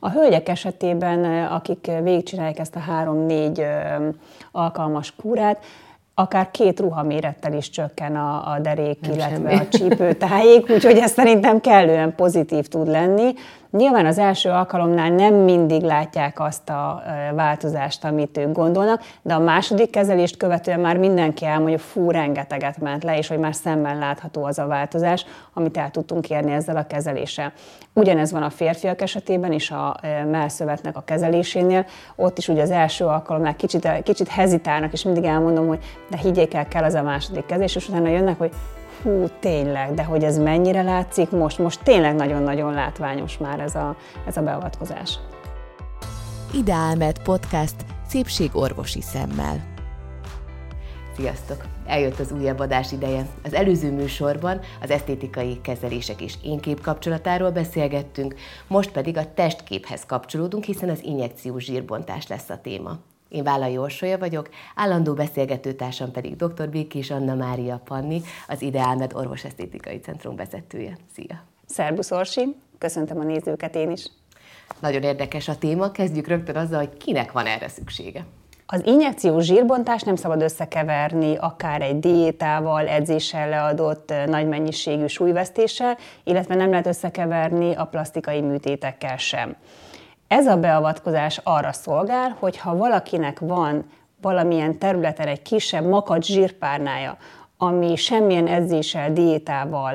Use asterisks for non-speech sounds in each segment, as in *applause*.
A hölgyek esetében, akik végigcsinálják ezt a három-négy alkalmas kúrát, akár két ruhamérettel is csökken a, a derék, Nem illetve semmi. a csípőtájék, úgyhogy ez szerintem kellően pozitív tud lenni. Nyilván az első alkalomnál nem mindig látják azt a változást, amit ők gondolnak, de a második kezelést követően már mindenki elmondja, hogy fú, rengeteget ment le, és hogy már szemben látható az a változás, amit el tudtunk érni ezzel a kezeléssel. Ugyanez van a férfiak esetében is a melszövetnek a kezelésénél. Ott is ugye az első alkalomnál kicsit, kicsit hezitálnak, és mindig elmondom, hogy de higgyék el, kell az a második kezelés, és utána jönnek, hogy hú, tényleg, de hogy ez mennyire látszik most, most tényleg nagyon-nagyon látványos már ez a, ez a beavatkozás. Ideálmed Podcast szépségorvosi szemmel. Sziasztok! Eljött az újabb adás ideje. Az előző műsorban az esztétikai kezelések és énkép kapcsolatáról beszélgettünk, most pedig a testképhez kapcsolódunk, hiszen az injekciós zsírbontás lesz a téma. Én Vállai Orsolya vagyok, állandó beszélgetőtársam pedig dr. Békés Anna Mária Panni, az Ideálmed Orvosesztétikai Centrum vezetője. Szia! Szerbusz Orsi, köszöntöm a nézőket én is. Nagyon érdekes a téma, kezdjük rögtön azzal, hogy kinek van erre szüksége. Az injekciós zsírbontást nem szabad összekeverni akár egy diétával, edzéssel leadott nagy mennyiségű súlyvesztéssel, illetve nem lehet összekeverni a plastikai műtétekkel sem. Ez a beavatkozás arra szolgál, hogy ha valakinek van valamilyen területen egy kisebb makacs zsírpárnája, ami semmilyen edzéssel, diétával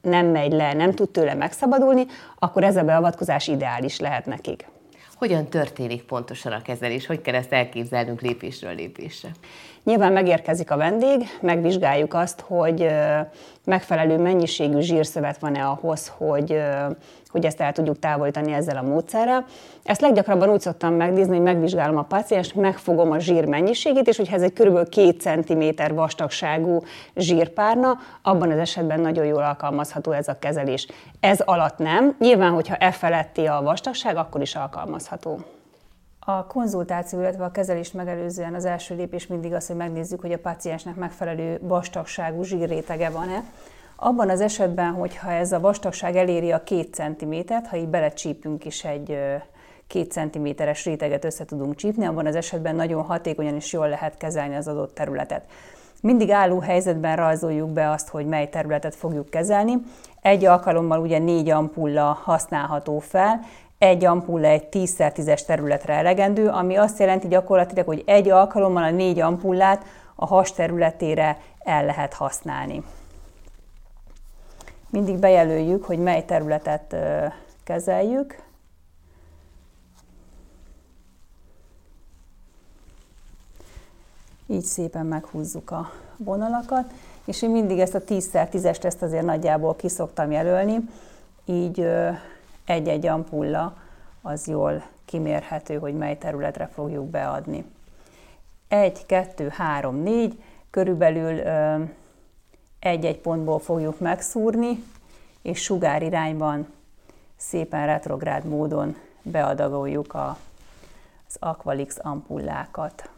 nem megy le, nem tud tőle megszabadulni, akkor ez a beavatkozás ideális lehet nekik. Hogyan történik pontosan a kezelés? Hogy kell ezt elképzelnünk lépésről lépésre? Nyilván megérkezik a vendég, megvizsgáljuk azt, hogy megfelelő mennyiségű zsírszövet van-e ahhoz, hogy, hogy ezt el tudjuk távolítani ezzel a módszerrel. Ezt leggyakrabban úgy szoktam megnézni, hogy megvizsgálom a paciens, megfogom a zsír mennyiségét, és hogyha ez egy kb. 2 cm vastagságú zsírpárna, abban az esetben nagyon jól alkalmazható ez a kezelés. Ez alatt nem. Nyilván, hogyha e feletti a vastagság, akkor is alkalmazható. A konzultáció, illetve a kezelést megelőzően az első lépés mindig az, hogy megnézzük, hogy a paciensnek megfelelő vastagságú zsírrétege van-e. Abban az esetben, hogyha ez a vastagság eléri a két centimétert, ha így belecsípünk is egy két centiméteres réteget össze tudunk csípni, abban az esetben nagyon hatékonyan és jól lehet kezelni az adott területet. Mindig álló helyzetben rajzoljuk be azt, hogy mely területet fogjuk kezelni. Egy alkalommal ugye négy ampulla használható fel, egy ampulla egy 10x10-es területre elegendő, ami azt jelenti gyakorlatilag, hogy egy alkalommal a négy ampullát a has területére el lehet használni. Mindig bejelöljük, hogy mely területet kezeljük. Így szépen meghúzzuk a vonalakat, és én mindig ezt a 10x10-est ezt azért nagyjából kiszoktam jelölni, így egy-egy ampulla az jól kimérhető, hogy mely területre fogjuk beadni. 1, 2, 3, 4, körülbelül egy-egy pontból fogjuk megszúrni, és sugár irányban szépen retrográd módon beadagoljuk az Aqualix ampullákat.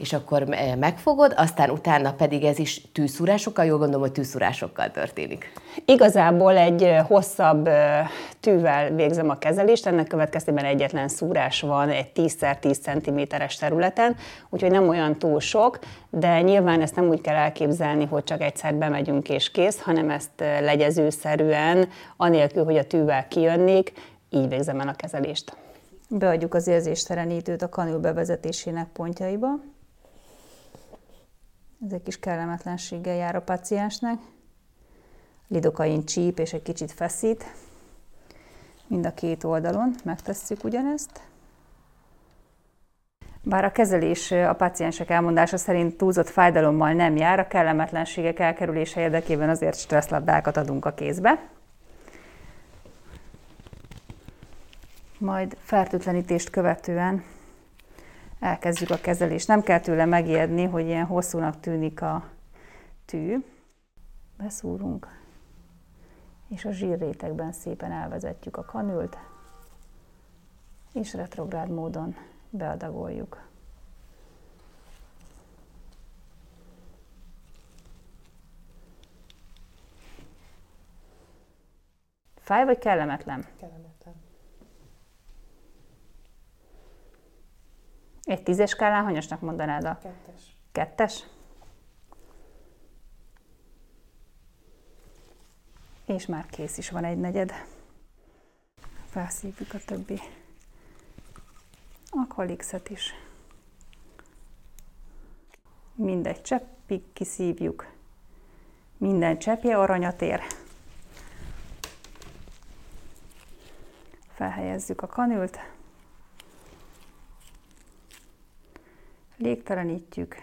És akkor megfogod, aztán utána pedig ez is tűszúrásokkal, jól gondolom, hogy tűszúrásokkal történik. Igazából egy hosszabb tűvel végzem a kezelést, ennek következtében egyetlen szúrás van egy 10x10 cm-es területen, úgyhogy nem olyan túl sok, de nyilván ezt nem úgy kell elképzelni, hogy csak egyszer bemegyünk és kész, hanem ezt legyezőszerűen, anélkül, hogy a tűvel kijönnék, így végzem el a kezelést. Beadjuk az érzéstelenítőt a kanül bevezetésének pontjaiba. Ez egy kis kellemetlenséggel jár a paciensnek. Lidokain csíp és egy kicsit feszít. Mind a két oldalon megtesszük ugyanezt. Bár a kezelés a paciensek elmondása szerint túlzott fájdalommal nem jár, a kellemetlenségek elkerülése érdekében azért stresszlabdákat adunk a kézbe. Majd fertőtlenítést követően elkezdjük a kezelést. Nem kell tőle megijedni, hogy ilyen hosszúnak tűnik a tű. Beszúrunk, és a zsírrétegben szépen elvezetjük a kanült, és retrográd módon beadagoljuk. Fáj vagy kellemetlen? Kellemetlen. Egy tízes skálán hanyasnak mondanád a Kettes. kettes? És már kész is van egy negyed. Felszívjuk a többi alkoholixet is. Mindegy cseppig kiszívjuk. Minden cseppje aranyat ér. Felhelyezzük a kanült. Légtelenítjük.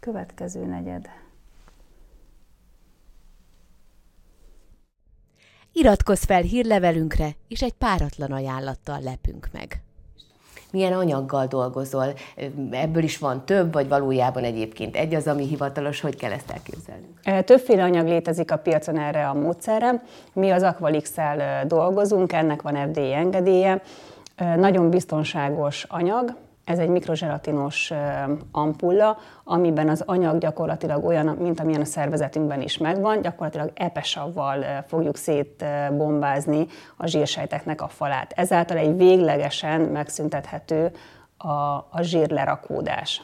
Következő negyed. Iratkozz fel hírlevelünkre, és egy páratlan ajánlattal lepünk meg. Milyen anyaggal dolgozol? Ebből is van több, vagy valójában egyébként egy az, ami hivatalos? Hogy kell ezt elképzelni? Többféle anyag létezik a piacon erre a módszerre. Mi az aqualix dolgozunk, ennek van FDA engedélye. Nagyon biztonságos anyag, ez egy mikrozselatinos ampulla, amiben az anyag gyakorlatilag olyan, mint amilyen a szervezetünkben is megvan, gyakorlatilag epesavval fogjuk szétbombázni a zsírsejteknek a falát. Ezáltal egy véglegesen megszüntethető a, a zsírlerakódás.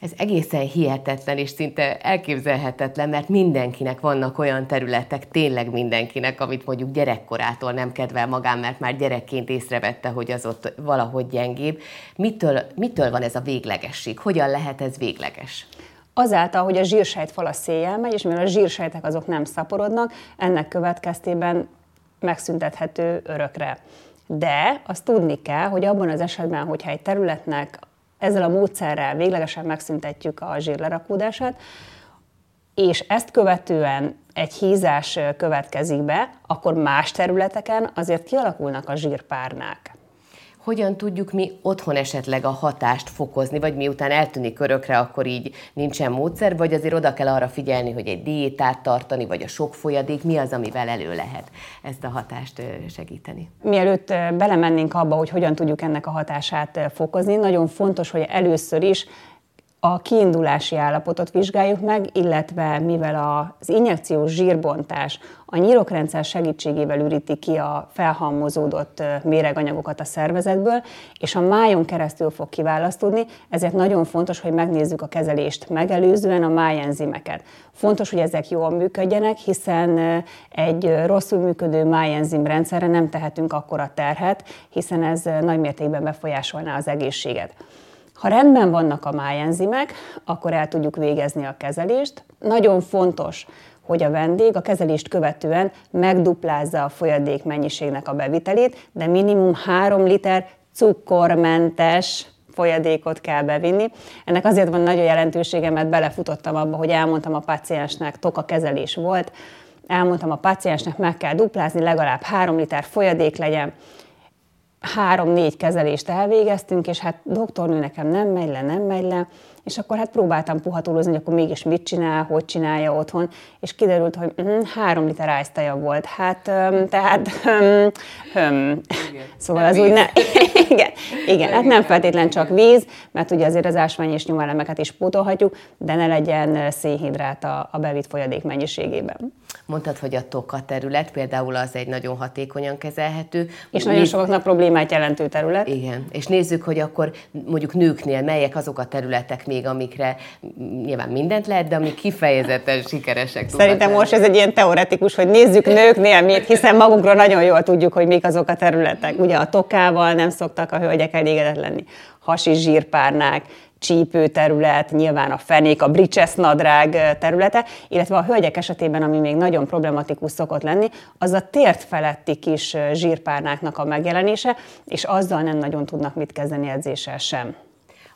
Ez egészen hihetetlen és szinte elképzelhetetlen, mert mindenkinek vannak olyan területek, tényleg mindenkinek, amit mondjuk gyerekkorától nem kedvel magán, mert már gyerekként észrevette, hogy az ott valahogy gyengébb. Mitől, mitől van ez a véglegesség? Hogyan lehet ez végleges? Azáltal, hogy a zsírsejtfal széjjel megy, és mivel a zsírsejtek azok nem szaporodnak, ennek következtében megszüntethető örökre. De azt tudni kell, hogy abban az esetben, hogyha egy területnek ezzel a módszerrel véglegesen megszüntetjük a zsírlerakódását, és ezt követően egy hízás következik be, akkor más területeken azért kialakulnak a zsírpárnák hogyan tudjuk mi otthon esetleg a hatást fokozni, vagy miután eltűnik örökre, akkor így nincsen módszer, vagy azért oda kell arra figyelni, hogy egy diétát tartani, vagy a sok folyadék, mi az, amivel elő lehet ezt a hatást segíteni? Mielőtt belemennénk abba, hogy hogyan tudjuk ennek a hatását fokozni, nagyon fontos, hogy először is a kiindulási állapotot vizsgáljuk meg, illetve mivel az injekciós zsírbontás a nyirokrendszer segítségével üríti ki a felhalmozódott méreganyagokat a szervezetből, és a májon keresztül fog kiválasztódni, ezért nagyon fontos, hogy megnézzük a kezelést megelőzően a májenzimeket. Fontos, hogy ezek jól működjenek, hiszen egy rosszul működő májenzim rendszerre nem tehetünk akkora terhet, hiszen ez nagy mértékben befolyásolná az egészséget. Ha rendben vannak a májenzimek, akkor el tudjuk végezni a kezelést. Nagyon fontos, hogy a vendég a kezelést követően megduplázza a folyadék mennyiségnek a bevitelét, de minimum 3 liter cukormentes folyadékot kell bevinni. Ennek azért van nagy jelentősége, mert belefutottam abba, hogy elmondtam a paciensnek, toka kezelés volt, elmondtam a paciensnek, meg kell duplázni, legalább 3 liter folyadék legyen, három-négy kezelést elvégeztünk, és hát doktornő nekem nem megy le, nem megy le, és akkor hát próbáltam puhatolózni, hogy akkor mégis mit csinál, hogy csinálja otthon, és kiderült, hogy mm, három liter ájztaja volt. Hát, um, tehát, um, um. Igen. *laughs* szóval nem az víz. úgy ne... *laughs* igen, igen, hát nem feltétlen csak víz, mert ugye azért az ásvány és nyomelemeket is pótolhatjuk, de ne legyen szénhidrát a, a bevitt folyadék mennyiségében. Mondtad, hogy a toka terület például az egy nagyon hatékonyan kezelhető. És nagyon sokaknak problémát jelentő terület. Igen, és nézzük, hogy akkor mondjuk nőknél melyek azok a területek még, amikre nyilván mindent lehet, de amik kifejezetten sikeresek. Szerintem most ez egy ilyen teoretikus, hogy nézzük nőknél mit, hiszen magunkról nagyon jól tudjuk, hogy mik azok a területek. Ugye a tokával nem szoktak a hölgyek elégedett lenni. Hasi zsírpárnák, csípő terület, nyilván a fenék, a bridges nadrág területe, illetve a hölgyek esetében, ami még nagyon problematikus szokott lenni, az a tért feletti kis zsírpárnáknak a megjelenése, és azzal nem nagyon tudnak mit kezdeni edzéssel sem.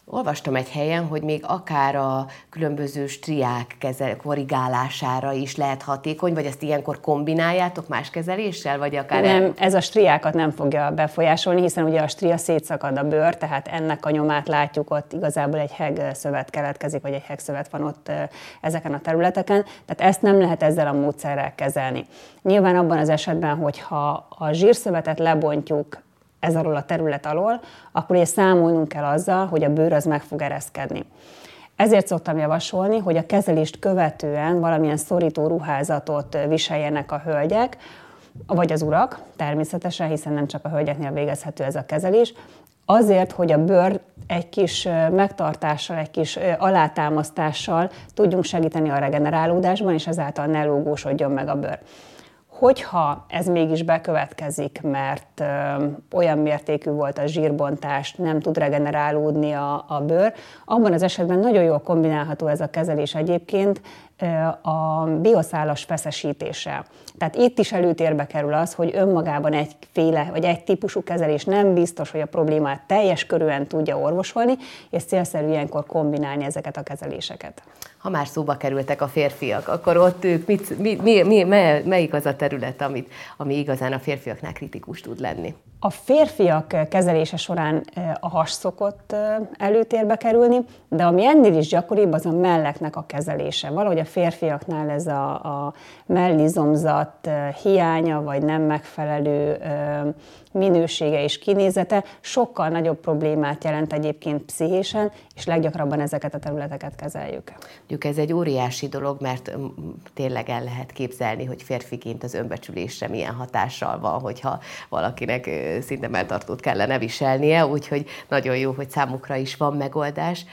Olvastam egy helyen, hogy még akár a különböző striák kezel, korrigálására is lehet hatékony, vagy ezt ilyenkor kombináljátok más kezeléssel, vagy akár... Nem, ez a striákat nem fogja befolyásolni, hiszen ugye a stria szétszakad a bőr, tehát ennek a nyomát látjuk ott, igazából egy hegszövet keletkezik, vagy egy hegszövet van ott ezeken a területeken, tehát ezt nem lehet ezzel a módszerrel kezelni. Nyilván abban az esetben, hogyha a zsírszövetet lebontjuk ez alól a terület alól, akkor ugye számolnunk kell azzal, hogy a bőr az meg fog ereszkedni. Ezért szoktam javasolni, hogy a kezelést követően valamilyen szorító ruházatot viseljenek a hölgyek, vagy az urak, természetesen, hiszen nem csak a hölgyeknél végezhető ez a kezelés, azért, hogy a bőr egy kis megtartással, egy kis alátámasztással tudjunk segíteni a regenerálódásban, és ezáltal ne lógósodjon meg a bőr. Hogyha ez mégis bekövetkezik, mert ö, olyan mértékű volt a zsírbontás, nem tud regenerálódni a, a bőr, abban az esetben nagyon jól kombinálható ez a kezelés egyébként a bioszálas feszesítéssel. Tehát itt is előtérbe kerül az, hogy önmagában egyféle vagy egy típusú kezelés nem biztos, hogy a problémát teljes körűen tudja orvosolni, és célszerű ilyenkor kombinálni ezeket a kezeléseket. Ha már szóba kerültek a férfiak, akkor ott ők mit, mi, mi, mi, melyik az a terület, amit, ami igazán a férfiaknál kritikus tud lenni? A férfiak kezelése során a has szokott előtérbe kerülni, de ami ennél is gyakoribb, az a melleknek a kezelése. Valahogy a férfiaknál ez a, a mellizomzat hiánya, vagy nem megfelelő minősége és kinézete sokkal nagyobb problémát jelent egyébként pszichésen, és leggyakrabban ezeket a területeket kezeljük. Mondjuk ez egy óriási dolog, mert tényleg el lehet képzelni, hogy férfiként az önbecsülésre milyen hatással van, hogyha valakinek szinte melltartót kellene viselnie, úgyhogy nagyon jó, hogy számukra is van megoldás.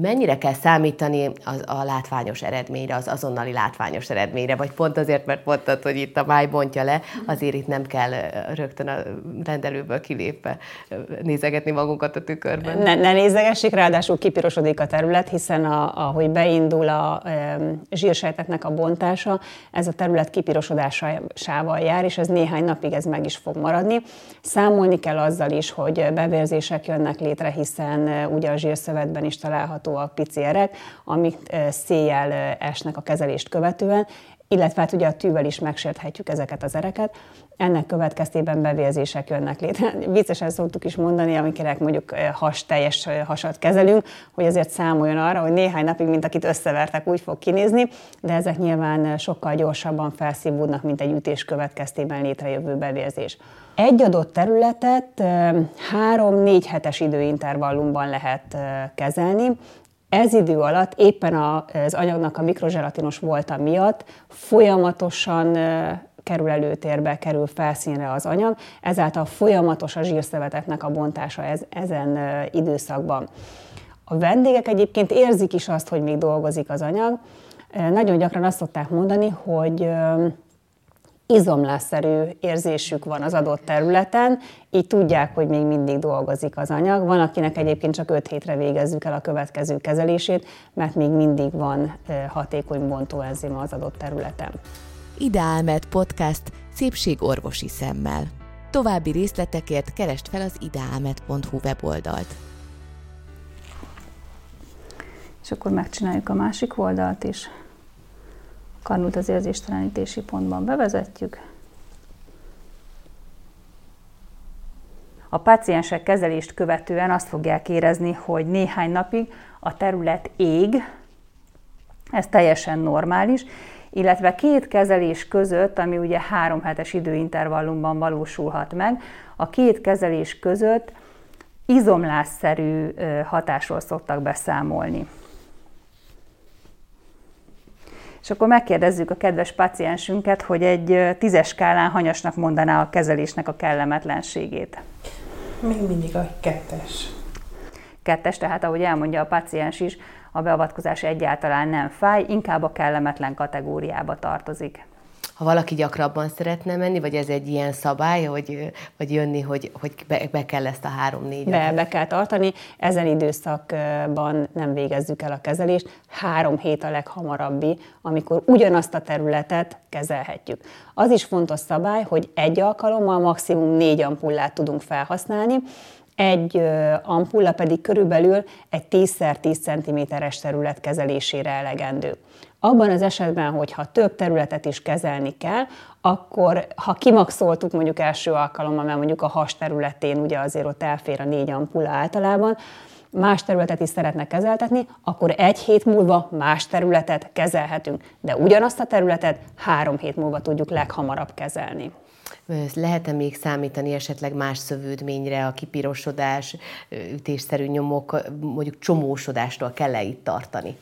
Mennyire kell számítani az, a látványos eredményre, az azonnali látványos eredményre, vagy pont azért, mert mondtad, hogy itt a máj bontja le, azért itt nem kell rögtön a rendelőből kilépve nézegetni magunkat a tükörben. Ne, ne nézegessék, ráadásul kipirosodik a terület, hiszen a, ahogy beindul a e, zsírsejteknek a bontása, ez a terület kipirosodásával jár, és ez néhány napig ez meg is fog maradni. Számolni kell azzal is, hogy bevérzések jönnek létre, hiszen ugye a zsírszövetben is találhatóak pici erek, amik széjjel esnek a kezelést követően, illetve hát ugye a tűvel is megsérthetjük ezeket az ereket. Ennek következtében bevérzések jönnek létre. *laughs* Viccesen szoktuk is mondani, amiknek mondjuk has, teljes hasat kezelünk, hogy azért számoljon arra, hogy néhány napig, mint akit összevertek, úgy fog kinézni, de ezek nyilván sokkal gyorsabban felszívódnak, mint egy ütés következtében létrejövő bevérzés. Egy adott területet három-négy hetes időintervallumban lehet kezelni, ez idő alatt éppen az anyagnak a mikrozselatinos volta miatt folyamatosan kerül előtérbe, kerül felszínre az anyag, ezáltal folyamatos a zsírszöveteknek a bontása ez, ezen időszakban. A vendégek egyébként érzik is azt, hogy még dolgozik az anyag. Nagyon gyakran azt szokták mondani, hogy izomlásszerű érzésük van az adott területen, így tudják, hogy még mindig dolgozik az anyag. Van, akinek egyébként csak 5 hétre végezzük el a következő kezelését, mert még mindig van hatékony bontóenzima az adott területen. Ideálmed podcast szépségorvosi szemmel. További részletekért kerest fel az ideálmed.hu weboldalt. És akkor megcsináljuk a másik oldalt is karnút az érzéstelenítési pontban bevezetjük. A páciensek kezelést követően azt fogják érezni, hogy néhány napig a terület ég, ez teljesen normális, illetve két kezelés között, ami ugye három hetes időintervallumban valósulhat meg, a két kezelés között izomlásszerű hatásról szoktak beszámolni. És akkor megkérdezzük a kedves paciensünket, hogy egy tízes skálán hanyasnak mondaná a kezelésnek a kellemetlenségét. Még mindig a kettes. Kettes, tehát ahogy elmondja a paciens is, a beavatkozás egyáltalán nem fáj, inkább a kellemetlen kategóriába tartozik ha valaki gyakrabban szeretne menni, vagy ez egy ilyen szabály, hogy, vagy jönni, hogy, hogy be, be kell ezt a három-négy Be, be kell tartani. Ezen időszakban nem végezzük el a kezelést. Három hét a leghamarabbi, amikor ugyanazt a területet kezelhetjük. Az is fontos szabály, hogy egy alkalommal maximum négy ampullát tudunk felhasználni, egy ampulla pedig körülbelül egy 10x10 cm-es terület kezelésére elegendő. Abban az esetben, hogyha több területet is kezelni kell, akkor ha kimaxoltuk mondjuk első alkalommal, mert mondjuk a has területén ugye azért ott elfér a négy ampulla általában, más területet is szeretne kezeltetni, akkor egy hét múlva más területet kezelhetünk, de ugyanazt a területet három hét múlva tudjuk leghamarabb kezelni. Lehet-e még számítani esetleg más szövődményre, a kipirosodás, ütésszerű nyomok, mondjuk csomósodástól kell-e itt tartani?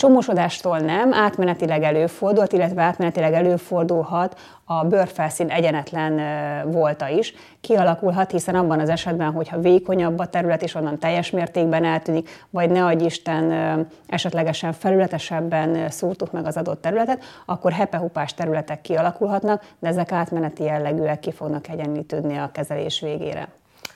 Csomosodástól nem, átmenetileg előfordult, illetve átmenetileg előfordulhat a bőrfelszín egyenetlen volta is. Kialakulhat, hiszen abban az esetben, hogyha vékonyabb a terület, és onnan teljes mértékben eltűnik, vagy ne adj Isten esetlegesen felületesebben szúrtuk meg az adott területet, akkor hepehupás területek kialakulhatnak, de ezek átmeneti jellegűek ki fognak egyenlítődni a kezelés végére.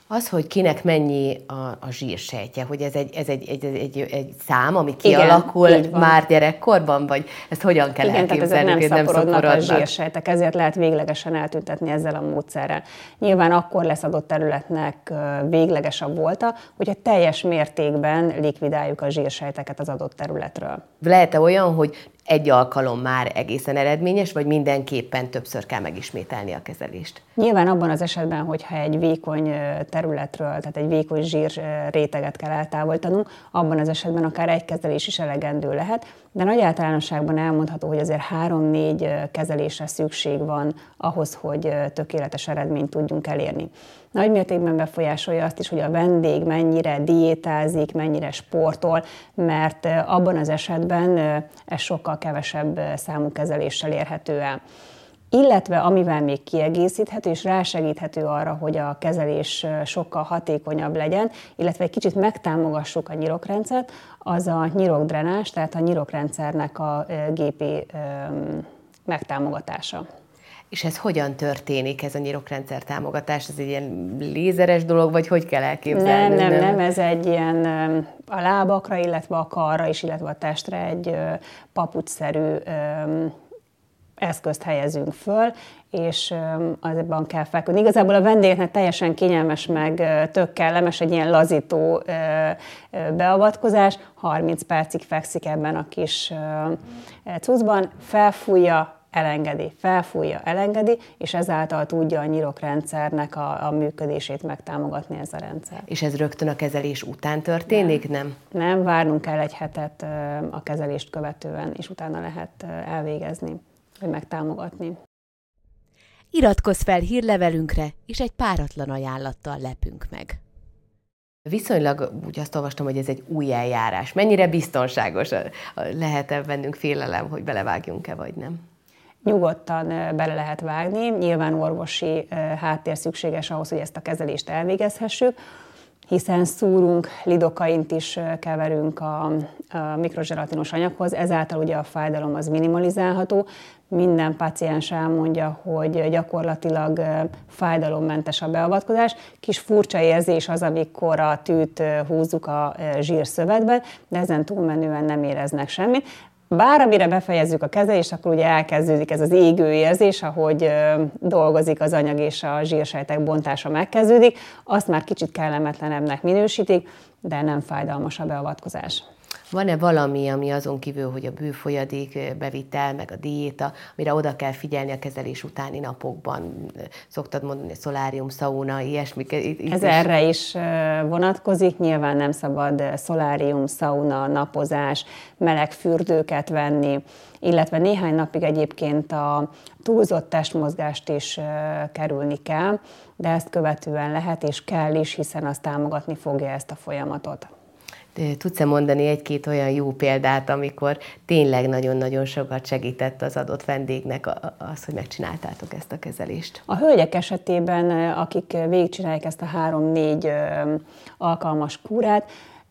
Az, hogy kinek mennyi a, a zsírsejtje, hogy ez egy, ez egy, egy, egy, egy szám, ami kialakul Igen, már gyerekkorban, vagy ezt hogyan kell Igen, elképzelni? Tehát ezek nem szaporodnak nem a zsírsejtek, ezért lehet véglegesen eltüntetni ezzel a módszerrel. Nyilván akkor lesz adott területnek végleges a volta, hogyha teljes mértékben likvidáljuk a zsírsejteket az adott területről. Lehet-e olyan, hogy egy alkalom már egészen eredményes, vagy mindenképpen többször kell megismételni a kezelést? Nyilván abban az esetben, hogyha egy vékony területről, tehát egy vékony zsír réteget kell eltávolítanunk, abban az esetben akár egy kezelés is elegendő lehet, de nagy általánosságban elmondható, hogy azért három-négy kezelésre szükség van ahhoz, hogy tökéletes eredményt tudjunk elérni. Nagy mértékben befolyásolja azt is, hogy a vendég mennyire diétázik, mennyire sportol, mert abban az esetben ez sokkal kevesebb számú kezeléssel érhető el illetve amivel még kiegészíthető és rásegíthető arra, hogy a kezelés sokkal hatékonyabb legyen, illetve egy kicsit megtámogassuk a nyirokrendszert, az a nyirokdrenás, tehát a nyirokrendszernek a gépi megtámogatása. És ez hogyan történik, ez a nyirokrendszer támogatás? Ez egy ilyen lézeres dolog, vagy hogy kell elképzelni? Nem, nem, nem, ez egy ilyen a lábakra, illetve a karra is, illetve a testre egy papucsszerű eszközt helyezünk föl, és azban kell feküdni. Igazából a vendégeknek teljesen kényelmes, meg tök kellemes egy ilyen lazító beavatkozás. 30 percig fekszik ebben a kis cuccban, felfújja, elengedi, felfújja, elengedi, és ezáltal tudja a nyirokrendszernek a, a működését megtámogatni ez a rendszer. És ez rögtön a kezelés után történik, nem? Nem, nem várnunk kell egy hetet a kezelést követően, és utána lehet elvégezni vagy megtámogatni. Iratkozz fel hírlevelünkre, és egy páratlan ajánlattal lepünk meg. Viszonylag úgy azt olvastam, hogy ez egy új eljárás. Mennyire biztonságos? Lehet-e bennünk félelem, hogy belevágjunk-e, vagy nem? Nyugodtan bele lehet vágni, nyilván orvosi háttér szükséges ahhoz, hogy ezt a kezelést elvégezhessük hiszen szúrunk, lidokaint is keverünk a, a mikrozselatinos anyaghoz, ezáltal ugye a fájdalom az minimalizálható. Minden paciens elmondja, hogy gyakorlatilag fájdalommentes a beavatkozás. Kis furcsa érzés az, amikor a tűt húzzuk a zsírszövetbe, de ezen túlmenően nem éreznek semmit. Bár amire befejezzük a kezelést, akkor ugye elkezdődik ez az égő érzés, ahogy dolgozik az anyag és a zsírsejtek bontása megkezdődik, azt már kicsit kellemetlenebbnek minősítik, de nem fájdalmas a beavatkozás. Van-e valami, ami azon kívül, hogy a bőfolyadék bevitel, meg a diéta, amire oda kell figyelni a kezelés utáni napokban? Szoktad mondani, szolárium, szauna, ilyesmi? Ez is. erre is vonatkozik. Nyilván nem szabad szolárium, szauna, napozás, meleg fürdőket venni, illetve néhány napig egyébként a túlzott testmozgást is kerülni kell, de ezt követően lehet és kell is, hiszen az támogatni fogja ezt a folyamatot. Tudsz-e mondani egy-két olyan jó példát, amikor tényleg nagyon-nagyon sokat segített az adott vendégnek az, hogy megcsináltátok ezt a kezelést? A hölgyek esetében, akik végigcsinálják ezt a három-négy alkalmas kúrát,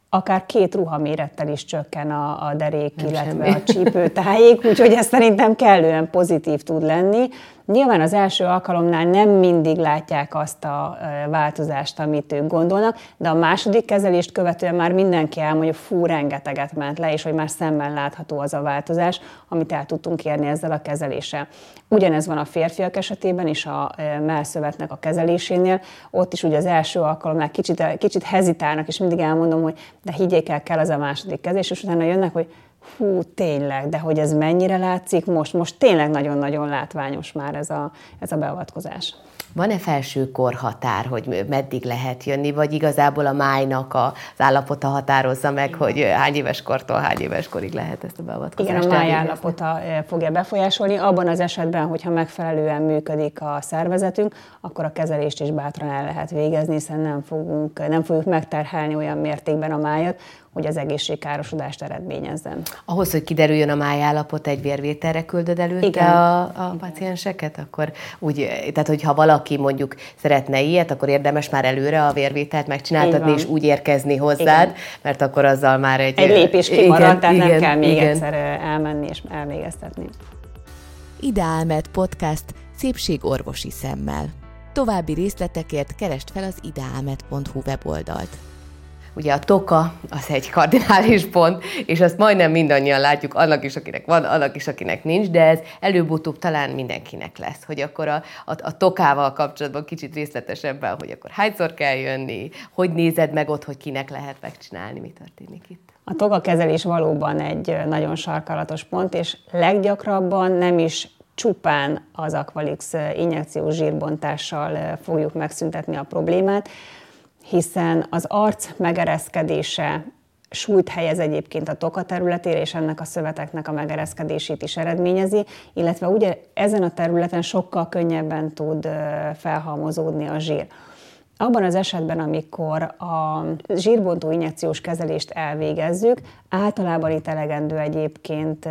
akár két ruhamérettel is csökken a, a derék, Nem illetve semmi. a csípőtájék, úgyhogy ez szerintem kellően pozitív tud lenni. Nyilván az első alkalomnál nem mindig látják azt a változást, amit ők gondolnak, de a második kezelést követően már mindenki elmondja, hogy fú, rengeteget ment le, és hogy már szemmel látható az a változás, amit el tudtunk érni ezzel a kezeléssel. Ugyanez van a férfiak esetében is a melszövetnek a kezelésénél. Ott is ugye az első alkalomnál kicsit, kicsit hezitálnak, és mindig elmondom, hogy de higgyék el, kell az a második kezés, és utána jönnek, hogy Hú, tényleg, de hogy ez mennyire látszik most? Most tényleg nagyon-nagyon látványos már ez a, ez a beavatkozás. Van-e felső korhatár, hogy meddig lehet jönni, vagy igazából a májnak az állapota határozza meg, hogy hány éves kortól hány éves korig lehet ezt a beavatkozást Igen, a máj állapota fogja befolyásolni. Abban az esetben, hogyha megfelelően működik a szervezetünk, akkor a kezelést is bátran el lehet végezni, hiszen nem, fogunk, nem fogjuk megterhelni olyan mértékben a májat, hogy az egészségkárosodást eredményezzen. Ahhoz, hogy kiderüljön a májállapot, egy vérvételre küldöd előtte Igen. a, a pacienseket, akkor úgy, tehát hogyha valaki mondjuk szeretne ilyet, akkor érdemes már előre a vérvételt megcsináltatni, és úgy érkezni hozzád, igen. mert akkor azzal már egy... Egy lépés kimarad, tehát igen, nem kell még igen. egyszer elmenni és elvégeztetni. Ideálmed podcast szépségorvosi szemmel. További részletekért keresd fel az ideálmed.hu weboldalt. Ugye a toka az egy kardinális pont, és azt majdnem mindannyian látjuk, annak is, akinek van, annak is, akinek nincs, de ez előbb-utóbb talán mindenkinek lesz, hogy akkor a, a, a tokával kapcsolatban kicsit részletesebben, hogy akkor hányszor kell jönni, hogy nézed meg ott, hogy kinek lehet megcsinálni, mi történik itt. A toga kezelés valóban egy nagyon sarkalatos pont, és leggyakrabban nem is csupán az Aqualix injekciós zsírbontással fogjuk megszüntetni a problémát, hiszen az arc megereszkedése súlyt helyez egyébként a toka területére, és ennek a szöveteknek a megereszkedését is eredményezi, illetve ugye ezen a területen sokkal könnyebben tud felhalmozódni a zsír. Abban az esetben, amikor a zsírbontó injekciós kezelést elvégezzük, általában itt elegendő egyébként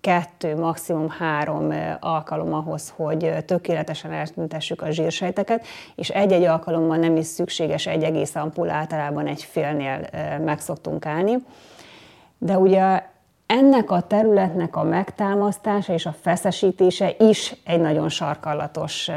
kettő, maximum három alkalom ahhoz, hogy tökéletesen eltüntessük a zsírsejteket, és egy-egy alkalommal nem is szükséges egy egész ampul, általában egy félnél meg szoktunk állni. De ugye ennek a területnek a megtámasztása és a feszesítése is egy nagyon sarkallatos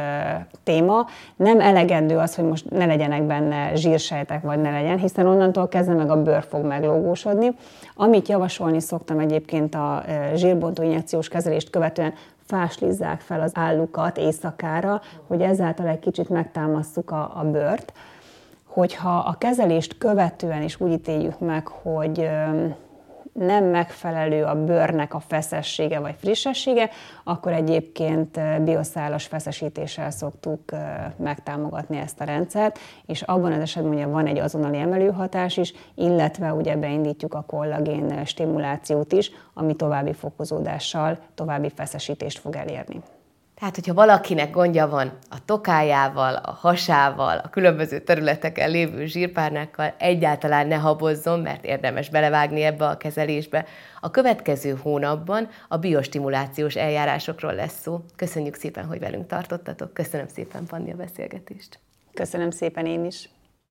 téma. Nem elegendő az, hogy most ne legyenek benne zsírsejtek, vagy ne legyen, hiszen onnantól kezdve meg a bőr fog meglógósodni. Amit javasolni szoktam egyébként a zsírbontó injekciós kezelést követően, fáslizzák fel az állukat éjszakára, hogy ezáltal egy kicsit megtámasszuk a, a bőrt. Hogyha a kezelést követően is úgy ítéljük meg, hogy nem megfelelő a bőrnek a feszessége vagy frissessége, akkor egyébként bioszálas feszesítéssel szoktuk megtámogatni ezt a rendszert, és abban az esetben ugye van egy azonnali emelőhatás is, illetve ugye beindítjuk a kollagén stimulációt is, ami további fokozódással további feszesítést fog elérni. Tehát, hogyha valakinek gondja van a tokájával, a hasával, a különböző területeken lévő zsírpárnákkal, egyáltalán ne habozzon, mert érdemes belevágni ebbe a kezelésbe. A következő hónapban a biostimulációs eljárásokról lesz szó. Köszönjük szépen, hogy velünk tartottatok. Köszönöm szépen, Panni, a beszélgetést. Köszönöm szépen én is.